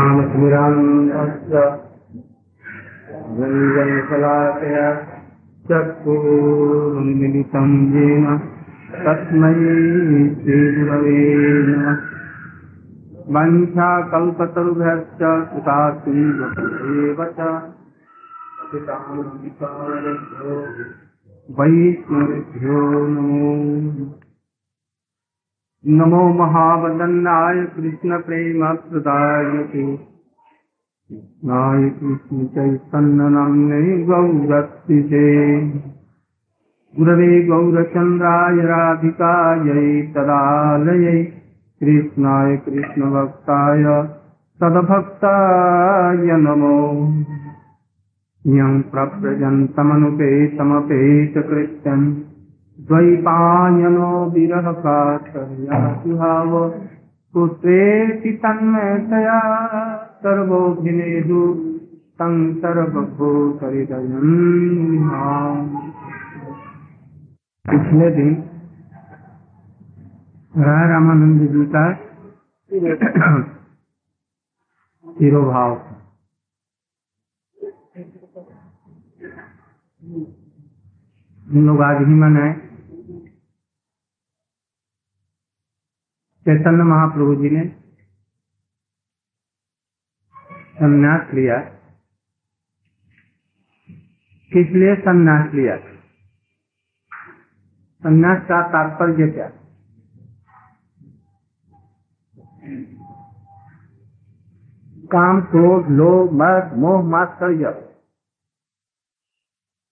रामस्मिरान्तस्य रञ्जनशलाकया चक्षुरुन्मिलितं येन तस्मै श्रीगुरवे नमः। वञ्छाकल्पतरुभ्यश्च कृतासिन्धुभ्येव च वैष्णवेभ्यो नमो। नमो महावदन्नाय कृष्ण प्रेम प्रदाय कृष्णाय कृष्ण चैतन्य नाम्ने गौरक्षिते गुरवे गौरचन्द्राय राधिकायै तदालयै कृष्णाय कृष्णभक्ताय सद्भक्ताय नमो। यं प्रव्रजन्तमनुपेतमपेतकृत्यम् द्वैपायनो विरहकातर्यासुहाव पुत्रेति तन्मयतया सर्वोऽभिनेदु तं सर्वभूतहृदयम् पिछले दिन रामानंद जी का तिरोभाव। हम लोग आज ही मनाए। चैतन्य महाप्रभु जी ने संन्यास लिया। किस लिए संन्यास लिया? संन्यास का तात्पर्य क्या? काम, क्रोध, लोभ, मद, मोह, मात्सर्य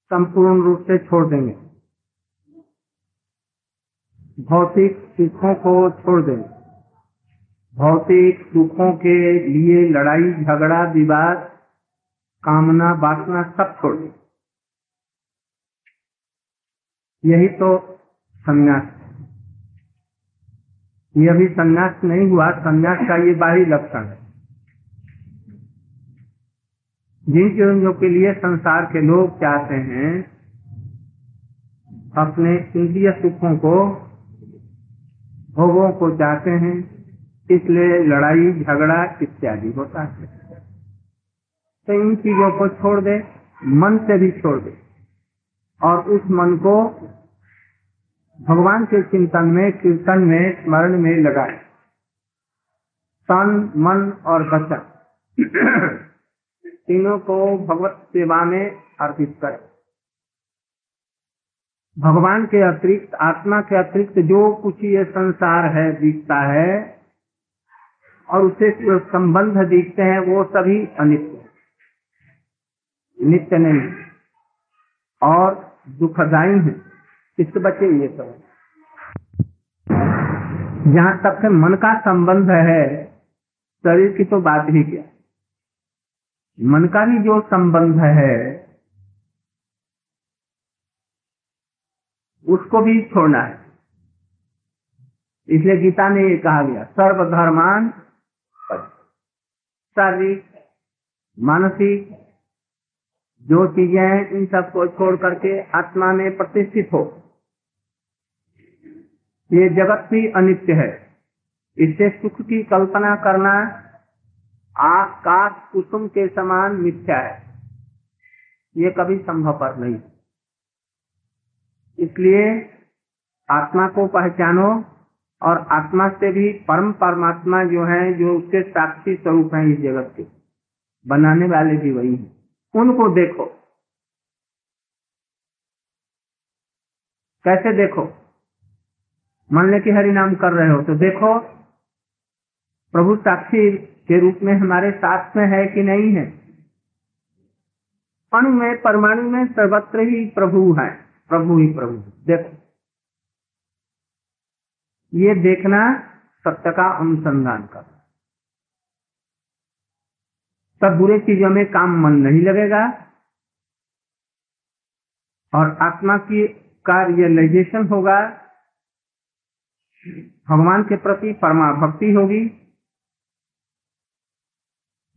संपूर्ण रूप से छोड़ देंगे। भौतिक सुखों को छोड़ देंगे भौतिक सुखों के लिए लड़ाई, झगड़ा, विवाद, कामना, वासना सब छोड़ देंगे यही तो संन्यास ये अभी संन्यास नहीं हुआ, संन्यास का ये बाहरी लक्षण है। जिन चीज़ों के लिए संसार के लोग चाहते हैं, अपने इंद्रिय सुखों को भोगों को चाहते हैं, इसलिए लड़ाई, झगड़ा इत्यादि होता है। तो इन चीज़ों को छोड़ दे, मन से भी छोड़ दे। और उस मन को भगवान के चिंतन में, कीर्तन में, स्मरण में लगाए। तन, मन और वचन। तीनों को भगवत सेवा में अर्पित करें। भगवान के अतिरिक्त, आत्मा के अतिरिक्त जो कुछ ये संसार है, दिखता है, और उसे जो संबंध दिखते हैं, वो सभी अनित्य नित्य नहीं और दुखदायी है। इससे बचे ये सब जहाँ तक से मन का संबंध है, शरीर की तो बात ही क्या? मन का भी जो संबंध है उसको भी छोड़ना है। इसलिए गीता में ये कहा गया, सर्वधर्मान शारीरिक, मानसिक, जो चीज़ें हैं, इन सबको छोड़ करके आत्मा में प्रतिष्ठित हो। ये जगत भी अनित्य है। इससे सुख की कल्पना करना आकाश कुसुम के समान मिथ्या है। ये कभी संभव पर नहीं। इसलिए आत्मा को पहचानो और आत्मा से भी परम परमात्मा जो है, जो उसके साक्षी स्वरूप है इस जगत के। बनाने वाले भी वही हैं। उनको देखो। कैसे देखो? मान ले कि हरि नाम कर रहे हो तो देखो, प्रभु साक्षी के रूप में हमारे साथ में है कि नहीं है? अणु में, परमाणु में सर्वत्र ही प्रभु है। प्रभु ही प्रभु। देखो। ये देखना सत्य का अनुसंधान कर। तब बुरे चीज़ों में काम मन नहीं लगेगा। और आत्मा की का रियलाइजेशन होगा। भगवान के प्रति परमा भक्ति होगी।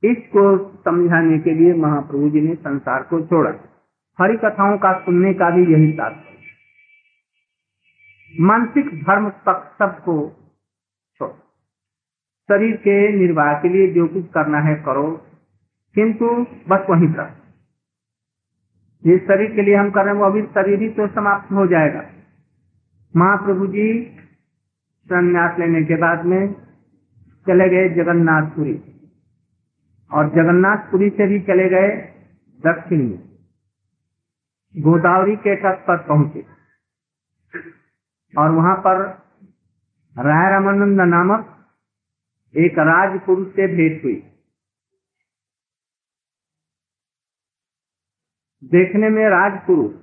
इसको समझाने के लिए महाप्रभु जी ने संसार को छोड़ा। हरि कथाओं का सुनने का भी यही तात्पर्य। मानसिक धर्म तक छोड़। शरीर के निर्वाह के लिए जो कुछ करना है करो, किंतु बस वहीं तक जिस शरीर के लिए हम कर रहे हैं, वो अभी शरीर ही तो समाप्त हो जाएगा। महाप्रभु जी संन्यास लेने के बाद में चले गए जगन्नाथपुरी। और जगन्नाथपुरी से भी चले गए दक्षिण। में गोदावरी के तट पर पहुँचे। और वहाँ पर राय रामानंद नामक एक राजपुरुष से भेंट हुई। देखने में राजपुरुष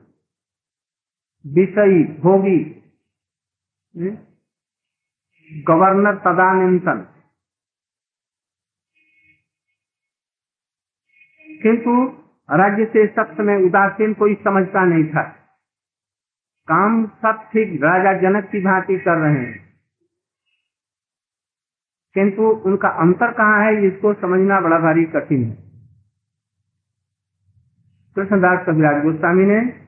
विषयी भोगी हम्म, गवर्नर तदानंदन किंतु राज्य से सब समय उदासीन कोई समझता नहीं था। काम सब ठीक, राजा जनक की भांति कर रहे हैं। किंतु उनका अंतर कहाँ है, इसको समझना बड़ा भारी कठिन है। कृष्णदास कविराज गोस्वामी ने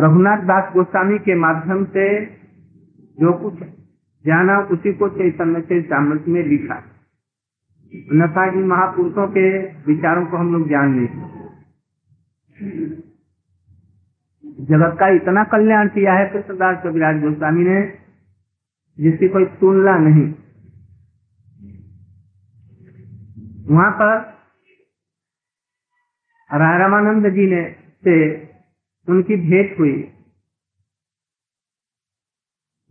रघुनाथ दास गोस्वामी के माध्यम से जो कुछ जाना, उसी को चैतन्य से चामृत में लिखा। इन महापुरुषों के विचारों को हम लोग जान नहीं जगत का इतना कल्याण किया है कृष्णदास कविराज गोस्वामी ने, जिसकी कोई तुलना नहीं। वहाँ पर राय रामानंद जी ने से उनकी भेंट हुई।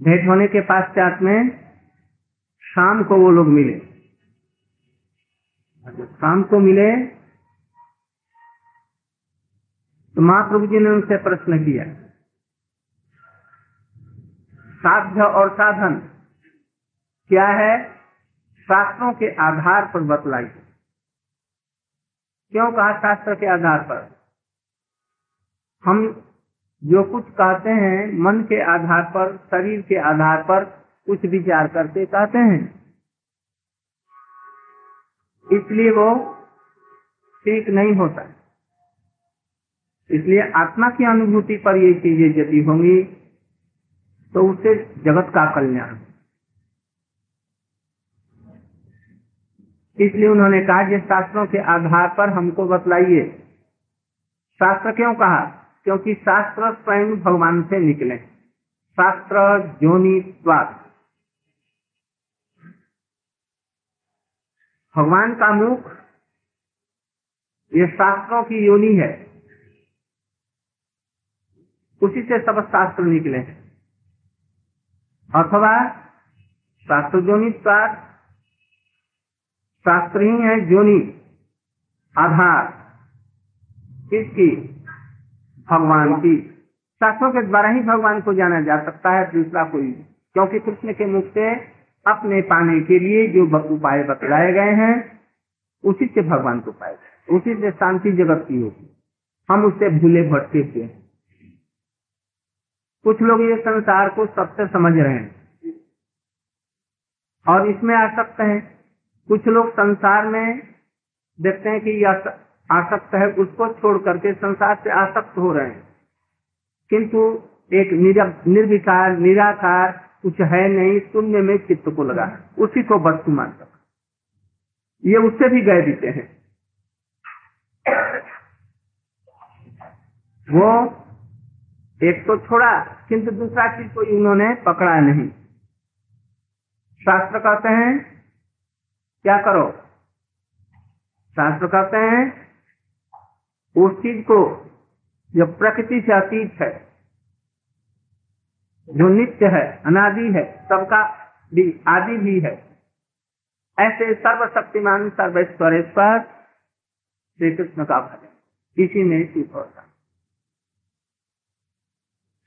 भेंट होने के पश्चात में शाम को वो लोग मिले। शाम को मिले तो महाप्रभु जी ने उनसे प्रश्न किया, साध्य और साधन क्या है? शास्त्रों के आधार पर बतलाई। क्यों कहा शास्त्र के आधार पर? हम जो कुछ कहते हैं, मन के आधार पर, शरीर के आधार पर, कुछ विचार करते कहते हैं। इसलिए वो ठीक नहीं होता इसलिए आत्मा की अनुभूति पर ये चीज़ें यदि होंगी तो उससे जगत का कल्याण। इसलिए उन्होंने कहा कि शास्त्रों के आधार पर हमको बतलाइए। शास्त्र क्यों कहा? क्योंकि शास्त्र स्वयं भगवान से निकले। शास्त्र जोनि स्वाद। भगवान का मुख ये शास्त्रों की योनि है। उसी से सब शास्त्र निकले हैं। अथवा शास्त्र जोनि शास्त्र ही है जोनि आधार। किसकी? भगवान की। शास्त्रों के द्वारा ही भगवान को जाना जा सकता है, दूसरा कोई। क्योंकि कृष्ण के मुख से अपने पाने के लिए जो उपाय बतलाए गए हैं, उसी से भगवान को पाए उसी से शांति जगत की होगी। हम उससे भूले भटके हुए कुछ लोग ये संसार को सबसे समझ रहे हैं और इसमें आसक्त हैं। कुछ लोग संसार में देखते हैं कि आसक्त है, उसको छोड़ करके संसार से आसक्त हो रहे हैं। किंतु एक निर्विकार, निराकार कुछ है नहीं शून्य में चित्त को लगा उसी को वस्तु मान सकता ये उससे भी गए देते हैं। वो एक तो छोड़ा, किंतु दूसरा चीज़ को उन्होंने पकड़ा नहीं। शास्त्र कहते हैं, क्या करो? शास्त्र कहते हैं, उस चीज़ को, जो प्रकृति से अतीत है जो नित्य है, अनादि है, सबका भी आदि भी है। ऐसे सर्वशक्तिमान, सर्वेश्वरेश्वर श्री कृष्ण का भजन। इसी में चूक होता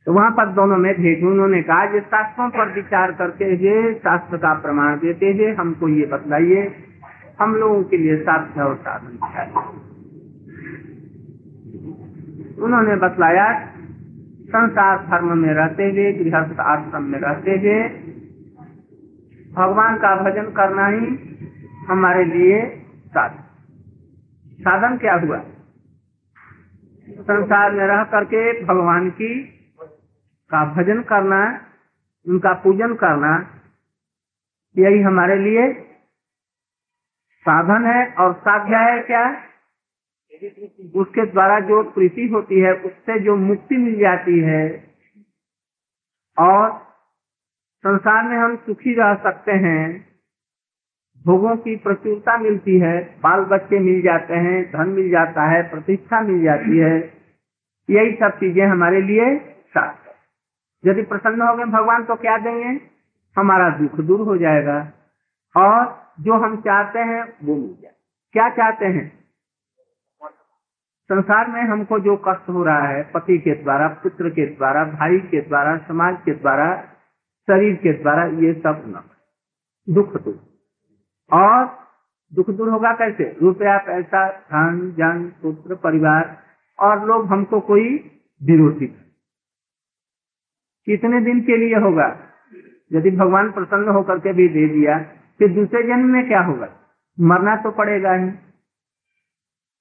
तो वहाँ पर दोनों में भेद उन्होंने कहा, ये शास्त्रों पर विचार करते हुए शास्त्र का प्रमाण देते हुए हमको ये बतलाइए, हम लोगों के लिए साध्य और साधन उन्होंने बतलाया संसार धर्म में रहते हुए, गृहस्थ आश्रम में रहते हुए, भगवान का भजन करना ही हमारे लिए साधन। साधन क्या हुआ? संसार में रह करके भगवान की का भजन करना, उनका पूजन करना, यही हमारे लिए साधन है और साध्य है क्या? उसके द्वारा जो प्रीति होती है, उससे जो मुक्ति मिल जाती है, और संसार में हम सुखी रह सकते हैं, भोगों की प्रचुरता मिलती है बाल बच्चे मिल जाते हैं, धन मिल जाता है, प्रतिष्ठा मिल जाती है, यही सब चीज़ें हमारे लिए साथ यदि प्रसन्न हो गए भगवान तो क्या देंगे? हमारा दुख दूर हो जाएगा, और जो हम चाहते हैं, वो मिल जाए। क्या चाहते हैं? संसार में हमको जो कष्ट हो रहा है, पति के द्वारा, पुत्र के द्वारा, भाई के द्वारा, समाज के द्वारा, शरीर के द्वारा, ये सब न दुख दूर और दुख दूर होगा कैसे? रुपया पैसा धन, जन, पुत्र, परिवार और लोग हमको कोई विरोधी कितने दिन के लिए होगा? यदि भगवान प्रसन्न होकर के भी दे दिया, फिर दूसरे जन्म में क्या होगा? मरना तो पड़ेगा ही।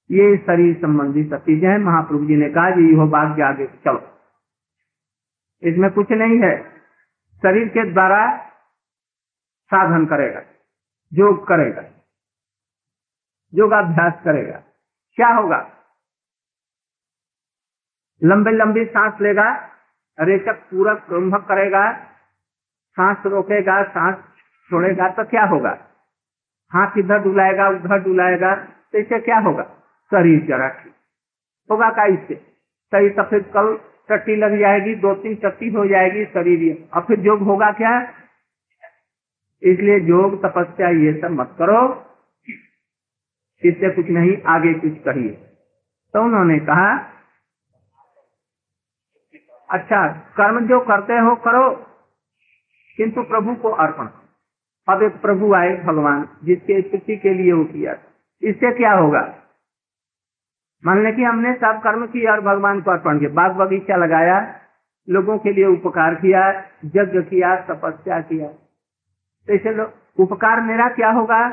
ये शरीर संबंधी सब चीज़ें हैं। महाप्रभु जी ने कहा जी हो बात के आगे चलो। इसमें कुछ नहीं है। शरीर के द्वारा साधन करेगा, योग करेगा, योगाभ्यास करेगा। क्या होगा? लंबे लंबी सांस लेगा, रेचक पूरक कुंभक करेगा, सांस रोकेगा, सांस छोड़ेगा तो क्या होगा? हाथ इधर डुलाएगा, उधर डुलाएगा तो इससे क्या होगा? शरीर जरा ठीक होगा का इससे? शरीर तो फिर कल चट्टी लग जाएगी, दो तीन चट्टी हो जाएगी शरीर और फिर योग होगा क्या? इसलिए योग, तपस्या ये सब मत करो। इससे कुछ नहीं, आगे कुछ करिए तो उन्होंने कहा अच्छा कर्म जो करते हो करो, किंतु प्रभु को अर्पण अब एक प्रभु आए भगवान, जिसके स्थिति के लिए वो किया। इससे क्या होगा? मान ले कि हमने सब कर्म किया और भगवान को अर्पण किया। बाग बगीचा लगाया, लोगों के लिए उपकार किया, यज्ञ किया, तपस्या किया। तो लोग उपकार मेरा क्या होगा?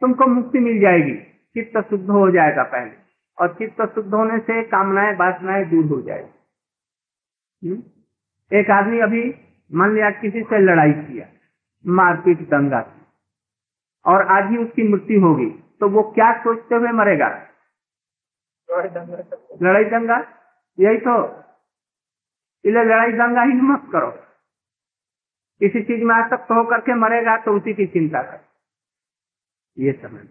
तुमको मुक्ति मिल जाएगी। चित्त शुद्ध हो जाएगा पहले। और चित्त शुद्ध होने से कामनाएँ, वासनाएँ दूर हो जाएगी। हम्म? एक आदमी अभी, मान लिया किसी से लड़ाई किया, मारपीट, दंगा की और आज ही उसकी मृत्यु होगी तो वो क्या सोचते हुए मरेगा? लड़ाई दंगा यही तो। इसलिए लड़ाई दंगा ही मत करो। किसी चीज़ में आसक्त होकर के मरेगा तो उसी की चिंता कर। ये समझ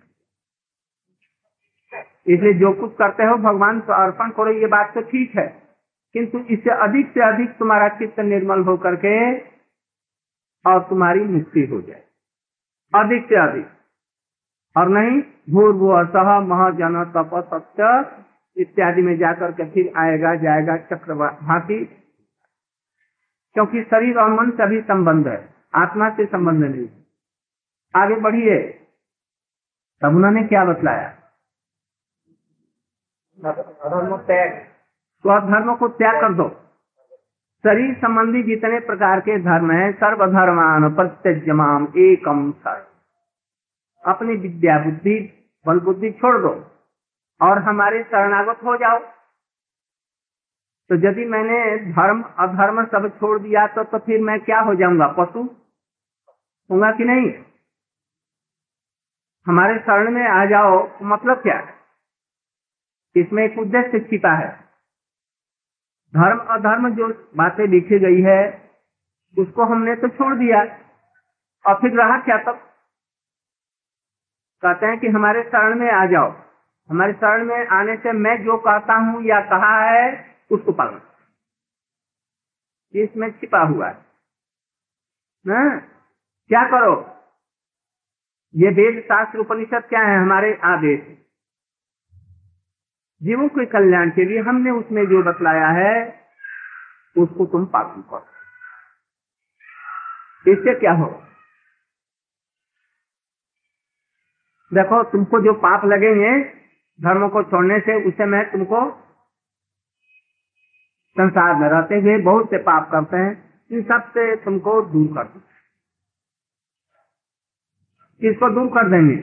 इसलिए जो कुछ करते हो, भगवान को अर्पण करो, ये बात तो ठीक है। किंतु इससे अधिक से अधिक तुम्हारा चित्त निर्मल होकर के और तुम्हारी मुक्ति हो जाए। अधिक से अधिक। और नहीं भूर्भु सह महाजन तप सत्य इत्यादि में जाकर के फिर आएगा जाएगा चक्रवाती। क्योंकि शरीर और मन से अभी संबंध है आत्मा से संबंध नहीं। आगे बढ़िए। तब उन्होंने क्या बतलाया? स्वधर्म को त्याग कर दो। शरीर संबंधी जितने प्रकार के धर्म है सर्वधर्मान प्रत्यजमाम एकम सर। अपनी विद्या बुद्धि बल बुद्धि छोड़ दो। और हमारे शरणागत हो जाओ। तो यदि मैंने धर्म, अधर्म सब छोड़ दिया तो तो फिर मैं क्या हो जाऊँगा? पशु? होगा कि नहीं? हमारे शरण में आ जाओ तो मतलब क्या? इसमें एक उद्देश्य छिपा है। धर्म, अधर्म जो बातें लिखी गई है, उसको हमने तो छोड़ दिया। और फिर रहा क्या तब? कहते हैं कि हमारे शरण में आ जाओ। हमारे शरण में आने से मैं जो कहता हूँ या कहा है उसको पालन इसमें छिपा हुआ है। ना? क्या करो? ये वेद शास्त्र उपनिषद क्या है? हमारे आदेश। जीवों के कल्याण के लिए हमने उसमें जो बतलाया है, उसको तुम पालन करो। इससे क्या हो? देखो, तुमको जो पाप लगेंगे धर्म को छोड़ने से उसे मैं तुमको संसार में रहते हुए बहुत से पाप करते हैं। इन सबसे तुमको दूर कर दू। किसको दूर कर देंगे?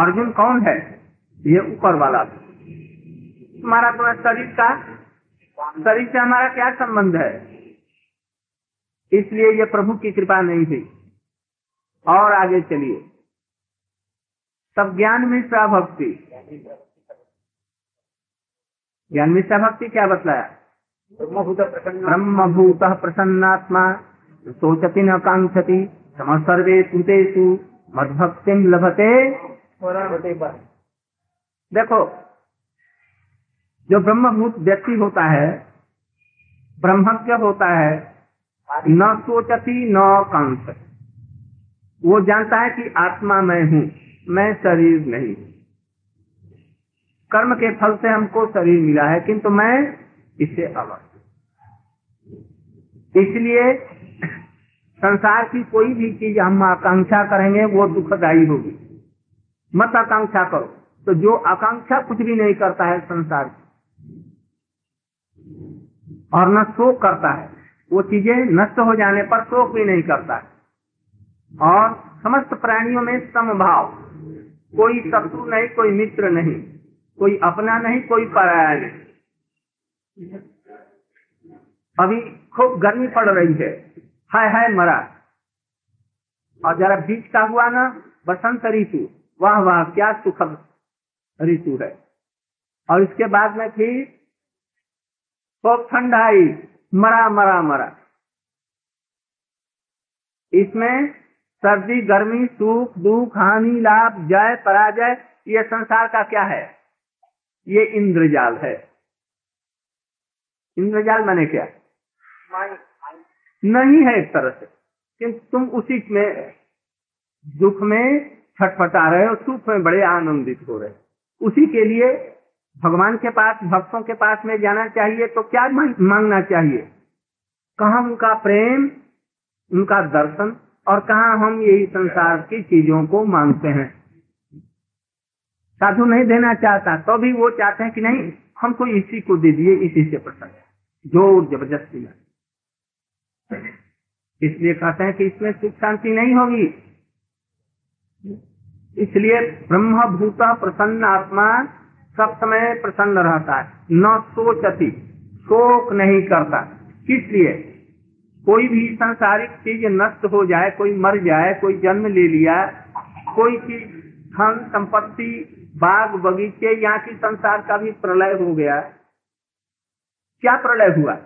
अर्जुन कौन है? ये ऊपर वाला। हमारा तो शरीर का, शरीर से हमारा क्या संबंध है? इसलिए ये प्रभु की कृपा नहीं थी और आगे चलिए। तब ज्ञान मिश्रा भक्ति। ज्ञान मिश्रा भक्ति क्या बतलाया? ब्रह्मभूत प्रसन्न ब्रह्मभूत प्रसन्नात्मा, सोचती न कांक्षति सम सर्वे सुतेषु, मदभक्ति लभते। देखो, जो ब्रह्मभूत व्यक्ति होता है, ब्रह्मज्ञ होता है, न सोचती, न कांक्षति। वो जानता है कि आत्मा मैं हूँ। मैं शरीर नहीं। कर्म के फल से हमको शरीर मिला है, किंतु मैं इससे अलग इसलिए संसार की कोई भी चीज़ हम आकांक्षा करेंगे, वो दुखदायी होगी। मत आकांक्षा करो। तो जो आकांक्षा कुछ भी नहीं करता है संसार की, और न शोक करता है, वो चीज़ें नष्ट हो जाने पर शोक भी नहीं करता है। और समस्त प्राणियों में समभाव। कोई शत्रु नहीं, कोई मित्र नहीं, कोई अपना नहीं, कोई पराया नहीं। अभी खूब गर्मी पड़ रही है। हाय हाय, मरा। और जरा बीच का हुआ ना, बसंत ऋतु। वाह वाह, क्या सुखद ऋतु है। और इसके बाद में फिर खूब ठंडाई मरा मरा मरा। इसमें सर्दी, गर्मी, सुख, दुख, हानि, लाभ, जय, पराजय, ये संसार का क्या है? ये इंद्रजाल है। इंद्रजाल मैंने क्या? नहीं है एक तरह से। किंतु तुम उसी में दुख में छटपटा रहे हो, सुख में बड़े आनंदित हो रहे उसी के लिए भगवान के पास, भक्तों के पास में जाना चाहिए तो क्या मांगना चाहिए? कहा उनका प्रेम, उनका दर्शन और कहा हम यही संसार की चीज़ों को मांगते हैं? साधु नहीं देना चाहता तो भी वो चाहते हैं कि नहीं, हमको इसी को दे दिए, इसी से प्रसन्न। ज़ोर ज़बरदस्ती इसलिए कहते हैं कि इसमें सुख शांति नहीं होगी। इसलिए ब्रह्म भूत प्रसन्न आत्मा सब समय प्रसन्न रहता है। न सोचती, शोक नहीं करता। किस लिए? कोई भी सांसारिक चीज़ नष्ट हो जाए, कोई मर जाए, कोई जन्म ले लिया, कोई चीज़ धन, संपत्ति, बाग, बगीचे, यहाँ की संसार का भी प्रलय हो गया। क्या प्रलय हुआ?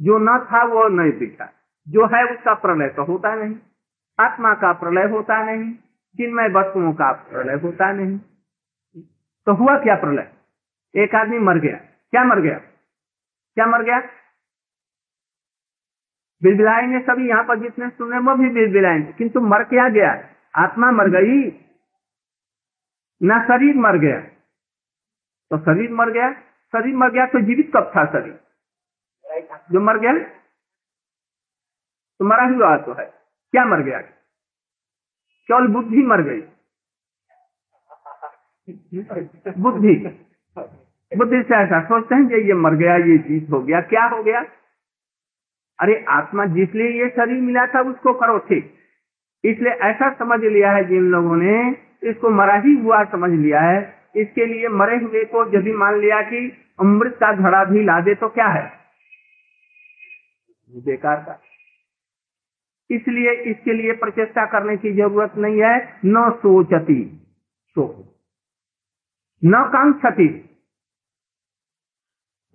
जो न था, वो नहीं दिखा। जो है, उसका प्रलय तो होता नहीं। आत्मा का प्रलय होता नहीं। चिन्मय वस्तुओं का प्रलय होता नहीं। तो हुआ क्या प्रलय? एक आदमी मर गया। क्या मर गया? क्या मर गया? बिलबिलाएँगे सभी यहाँ पर जितने सुने वो भी बिलबिलाएँगे किंतु मर क्या गया? आत्मा मर गई, ना शरीर मर गया। तो शरीर मर गया। शरीर मर गया तो जीवित कब था शरीर? जो मर गया तो मरा हुआ तो है। क्या मर गया? केवल बुद्धि मर गई। बुद्धि। बुद्धि से ऐसा सोचते हैं ये मर गया, ये चीज़ हो गया। क्या हो गया? अरे, आत्मा जिसलिए ये शरीर मिला था, उसको करो, ठीक। इसलिए ऐसा समझ लिया है जिन लोगों ने, इसको मरा ही हुआ समझ लिया है। इसके लिए मरे हुए को यदि मान लिया कि अमृत का घड़ा भी ला दे तो क्या है? बेकार का इसलिए इसके लिए प्रचेष्टा करने की ज़रूरत नहीं है, न सोचती। सो। न कांक्षति।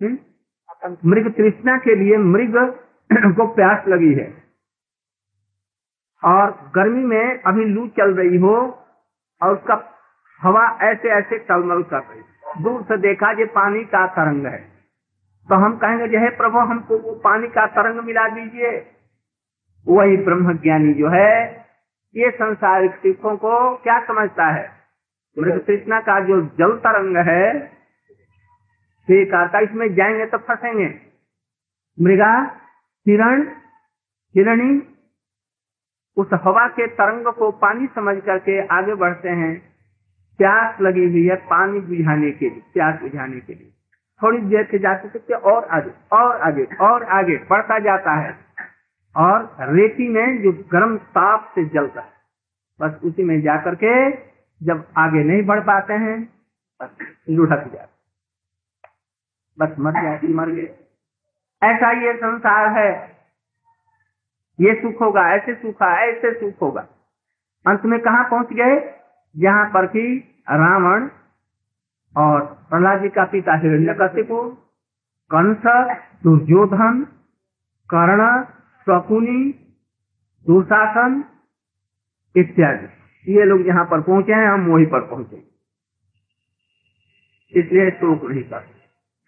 हम्म? मृग तृष्णा के लिए मृग को प्यास लगी है। और गर्मी में अभी लू चल रही हो और उसका हवा ऐसे ऐसे टलमल कर रही दूर से देखा ये पानी का तरंग है। तो हम कहेंगे जो है प्रभु, हमको वो पानी का तरंग मिला दीजिए। वही ब्रह्म ज्ञानी जो है, ये संसारिक सिखों को क्या समझता है? तृष्णा का जो जल तरंग है का, इसमें जाएँगे तो फंसेंगे। मृगा हिरण हिरणी उस हवा के तरंग को पानी समझ करके आगे बढ़ते हैं। प्यास लगी हुई है पानी बुझाने के लिए, प्यास बुझाने के लिए। थोड़ी देर के जाते सकते और आगे और आगे और आगे बढ़ता जाता है। और रेती में जो गर्म ताप से जलता है, बस उसी में जाकर के जब आगे नहीं बढ़ पाते हैं, बस लुढ़क जाते बस मर जाती मर गए। ऐसा ये संसार है। ये सुख होगा, ऐसे सुख ऐसे सुख होगा। अंत में कहा पहुँच गए? जहाँ पर कि रावण और प्रहलाद जी का पिता हिरण्यकशिपु कंस, दुर्योधन, कर्ण, शकुनी, दुशासन इत्यादि। ये लोग यहाँ पर पहुँचे हैं, हम वहीं पर पहुँचे इसलिए शोक नहीं कर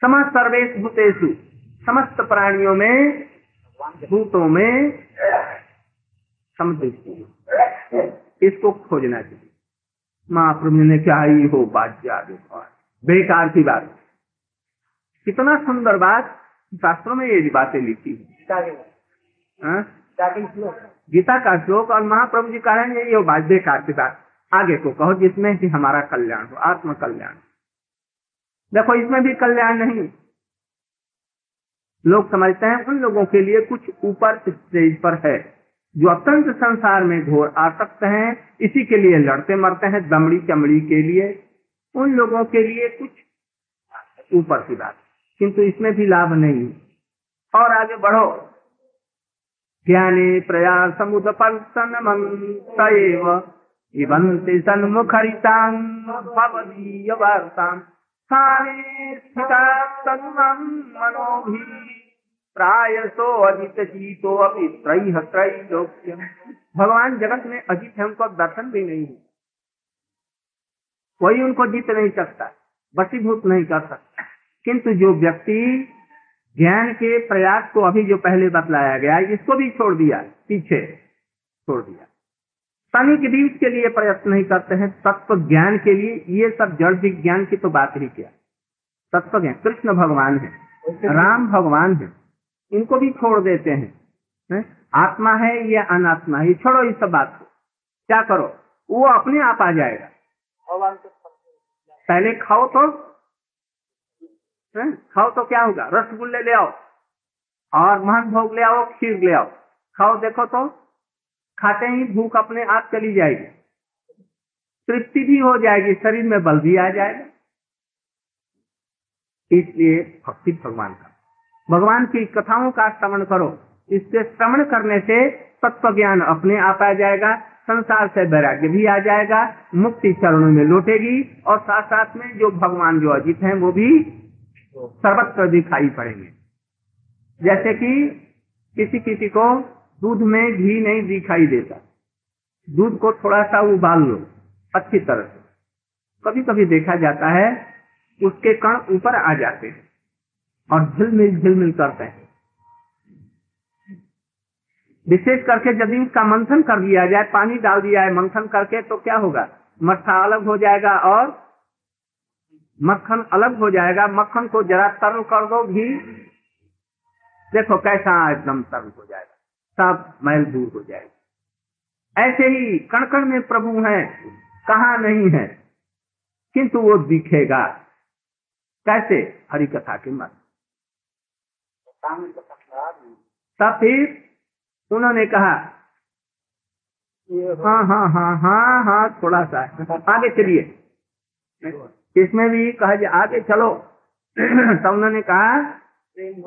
समाज सर्वेश भूतेशु समस्त प्राणियों में भूतों में समदृष्टि इसको खोजना चाहिए। महाप्रभु ने क्या ही हो बात जागे बेकार की बात कितना सुंदर बात। शास्त्रों में ये बातें लिखी है। गीता के हाँ? गीता के श्लोक और महाप्रभु जी कह रहे हैं ये हो बात बेकार की बात। आगे को कहो जिसमें कि हमारा कल्याण हो आत्म कल्याण देखो इसमें भी कल्याण नहीं। लोग समझते हैं उन लोगों के लिए कुछ ऊपर स्टेज पर है, जो अत्यंत संसार में घोर आसक्त हैं, इसी के लिए लड़ते मरते हैं दमड़ी चमड़ी के लिए। उन लोगों के लिए कुछ ऊपर की बात, किंतु इसमें भी लाभ नहीं। और आगे बढ़ो। ज्ञाने प्रयास समुदपर्शन मंतएव इवंति सन्मुखरितां भवदीय वार्तां स्थाने स्थिता प्रायसो अजित त्रैह त्रैलोक्यम। भगवान जगत में अजित है, उनको दर्शन भी नहीं है कोई उनको जीत नहीं सकता वसीभूत नहीं कर सकता। किंतु जो व्यक्ति ज्ञान के प्रयास को अभी जो पहले बतलाया गया, इसको भी छोड़ दिया, पीछे छोड़ दिया। शनि के बीच के लिए प्रयत्न नहीं करते हैं, तत्व ज्ञान के लिए, ये सब जड़ विज्ञान की तो बात ही क्या? तत्व ज्ञान, कृष्ण भगवान है, राम भगवान है, इनको भी छोड़ देते हैं, है? आत्मा है या अनात्मा है छोड़ो इस सब बात को। क्या करो? वो अपने आप आ जाएगा। भगवान पहले खाओ तो हैं? खाओ तो क्या होगा? रसगुल्ले ले आओ, और महन भोग ले आओ, खीर ले आओ। खाओ, देखो तो खाते ही भूख अपने आप चली जाएगी। तृप्ति भी हो जाएगी, शरीर में बल भी आ जाएगा। इसलिए भक्ति भगवान का। भगवान की कथाओं का श्रवण करो। इससे श्रवण करने से तत्व ज्ञान अपने आप आ जाएगा, संसार से वैराग्य भी आ जाएगा, मुक्ति चरणों में लौटेगी, और साथ साथ में जो भगवान जो अजित हैं, वो भी सर्वत्र दिखाई पड़ेंगे। जैसे कि किसी किसी को दूध में घी नहीं दिखाई देता। दूध को थोड़ा सा उबाल लो, अच्छी तरह से। कभी कभी देखा जाता है, उसके कण ऊपर आ जाते हैं और झिलमिल झिलमिल करते हैं। विशेष करके यदि उसका मंथन कर दिया जाए, पानी डाल दिया है मंथन करके तो क्या होगा? मट्ठा अलग हो जाएगा और मक्खन अलग हो जाएगा। मक्खन को जरा तरल कर दो, घी। देखो कैसा एकदम तरल हो जाएगा। सब मैल दूर हो जाएगा। ऐसे ही कण कण में प्रभु है, कहा नहीं है, किंतु वो दिखेगा। कैसे? हरि कथा के मत तो तब फिर उन्होंने कहा हाँ हाँ हाँ हाँ हाँ थोड़ा सा। आगे चलिए। इसमें भी कहा आगे चलो। तब उन्होंने कहा